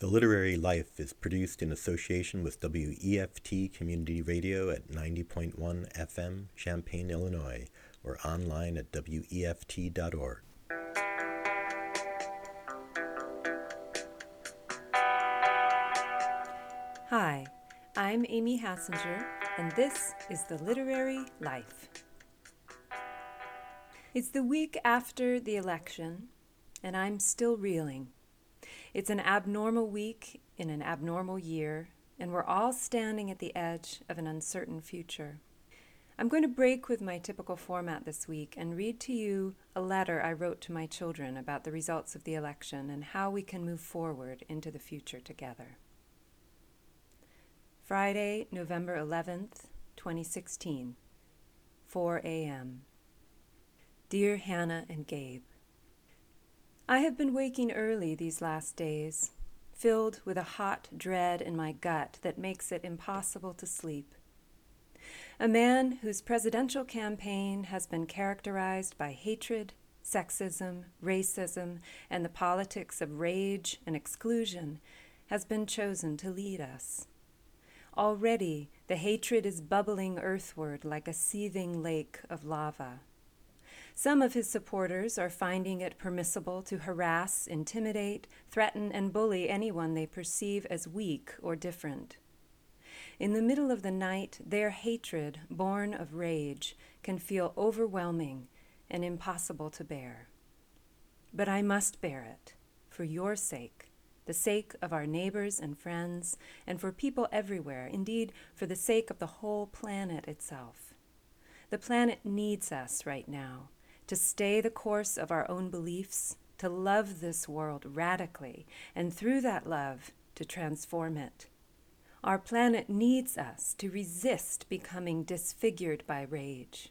The Literary Life is produced in association with WEFT Community Radio at 90.1 FM, Champaign, Illinois, or online at WEFT.org. Hi, I'm Amy Hassinger, and this is The Literary Life. It's the week after the election, and I'm still reeling. It's an abnormal week in an abnormal year, and we're all standing at the edge of an uncertain future. I'm going to break with my typical format this week and read to you a letter I wrote to my children about the results of the election and how we can move forward into the future together. Friday, November 11th, 2016, 4 a.m. Dear Hannah and Gabe, I have been waking early these last days, filled with a hot dread in my gut that makes it impossible to sleep. A man whose presidential campaign has been characterized by hatred, sexism, racism, and the politics of rage and exclusion has been chosen to lead us. Already the hatred is bubbling earthward like a seething lake of lava. Some of his supporters are finding it permissible to harass, intimidate, threaten, and bully anyone they perceive as weak or different. In the middle of the night, their hatred, born of rage, can feel overwhelming and impossible to bear. But I must bear it, for your sake, the sake of our neighbors and friends, and for people everywhere, indeed, for the sake of the whole planet itself. The planet needs us right now to stay the course of our own beliefs, to love this world radically, and through that love, to transform it. Our planet needs us to resist becoming disfigured by rage.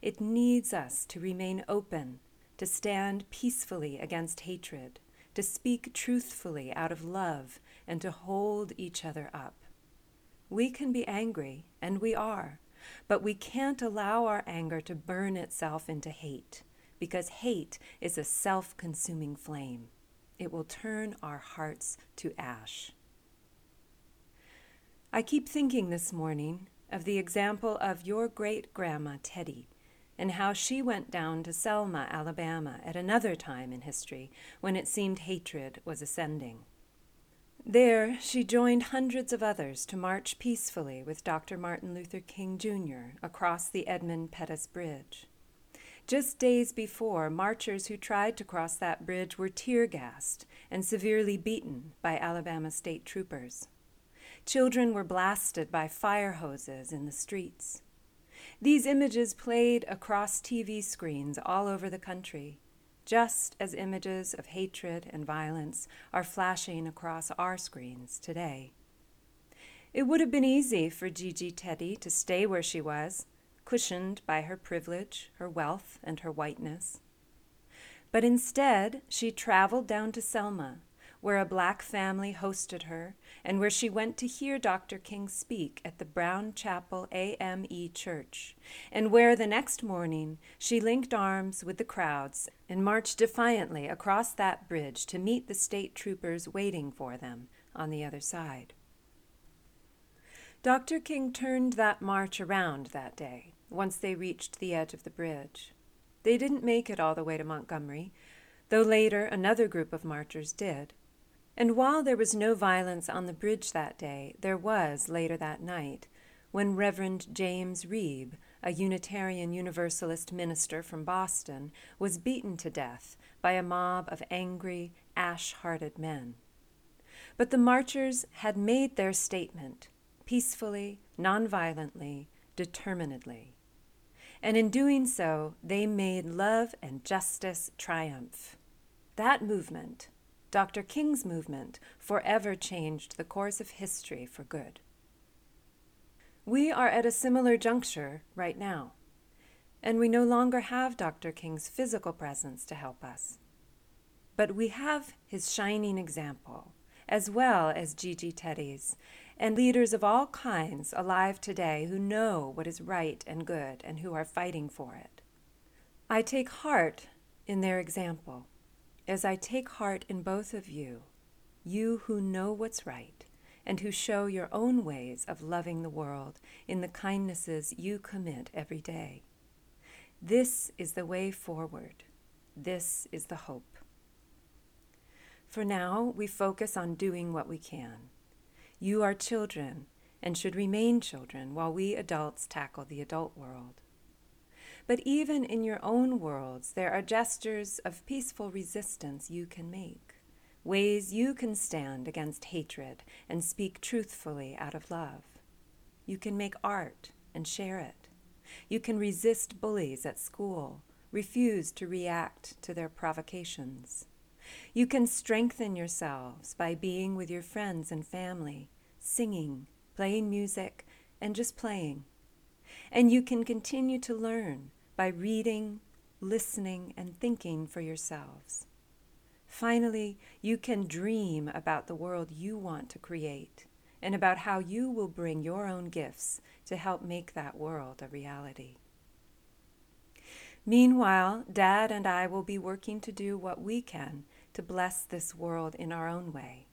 It needs us to remain open, to stand peacefully against hatred, to speak truthfully out of love, and to hold each other up. We can be angry, and we are, but we can't allow our anger to burn itself into hate, because hate is a self consuming flame. It will turn our hearts to ash. I keep thinking this morning of the example of your great grandma, Teddy, and how she went down to Selma, Alabama, at another time in history when it seemed hatred was ascending. There, she joined hundreds of others to march peacefully with Dr. Martin Luther King Jr. across the Edmund Pettus Bridge. Just days before, marchers who tried to cross that bridge were tear gassed and severely beaten by Alabama state troopers. Children were blasted by fire hoses in the streets. These images played across TV screens all over the country, just as images of hatred and violence are flashing across our screens today. It would have been easy for Gigi Teddy to stay where she was, cushioned by her privilege, her wealth, and her whiteness. But instead, she traveled down to Selma, where a black family hosted her and where she went to hear Dr. King speak at the Brown Chapel AME Church, and where the next morning she linked arms with the crowds and marched defiantly across that bridge to meet the state troopers waiting for them on the other side. Dr. King turned that march around that day once they reached the edge of the bridge. They didn't make it all the way to Montgomery, though later another group of marchers did. And while there was no violence on the bridge that day, there was later that night, when Reverend James Reeb, a Unitarian Universalist minister from Boston, was beaten to death by a mob of angry, ash hearted men. But the marchers had made their statement peacefully, nonviolently, determinedly. And in doing so, they made love and justice triumph. That movement, Dr. King's movement forever changed the course of history for good. We are at a similar juncture right now, and we no longer have Dr. King's physical presence to help us. But we have his shining example, as well as Gigi Teddy's, and leaders of all kinds alive today who know what is right and good and who are fighting for it. I take heart in their example as I take heart in both of you, you who know what's right and who show your own ways of loving the world in the kindnesses you commit every day. This is the way forward. This is the hope. For now, we focus on doing what we can. You are children and should remain children while we adults tackle the adult world. But even in your own worlds, there are gestures of peaceful resistance you can make, ways you can stand against hatred and speak truthfully out of love. You can make art and share it. You can resist bullies at school, refuse to react to their provocations. You can strengthen yourselves by being with your friends and family, singing, playing music, and just playing. And you can continue to learn by reading, listening, and thinking for yourselves. Finally, you can dream about the world you want to create and about how you will bring your own gifts to help make that world a reality. Meanwhile, Dad and I will be working to do what we can to bless this world in our own way.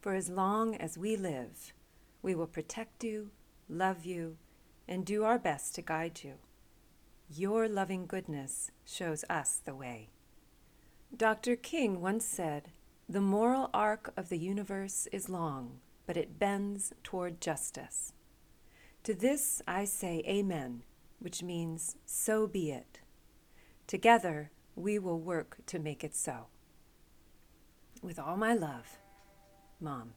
For as long as we live, we will protect you, love you, and do our best to guide you. Your loving goodness shows us the way. Dr. King once said, The moral arc of the universe is long, but it bends toward justice. To this I say Amen, which means so be it. Together we will work to make it so. With all my love, Mom.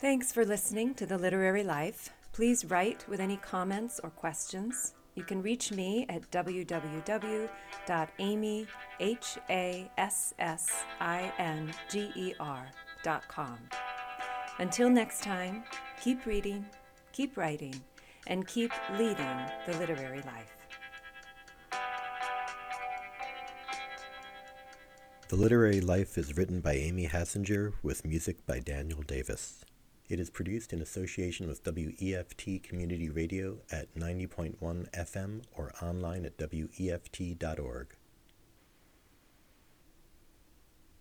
Thanks for listening to The Literary Life. Please write with any comments or questions. You can reach me at www.amyhassinger.com. Until next time, keep reading, keep writing, and keep leading the literary life. The Literary Life is written by Amy Hassinger with music by Daniel Davis. It is produced in association with WEFT Community Radio at 90.1 FM or online at WEFT.org.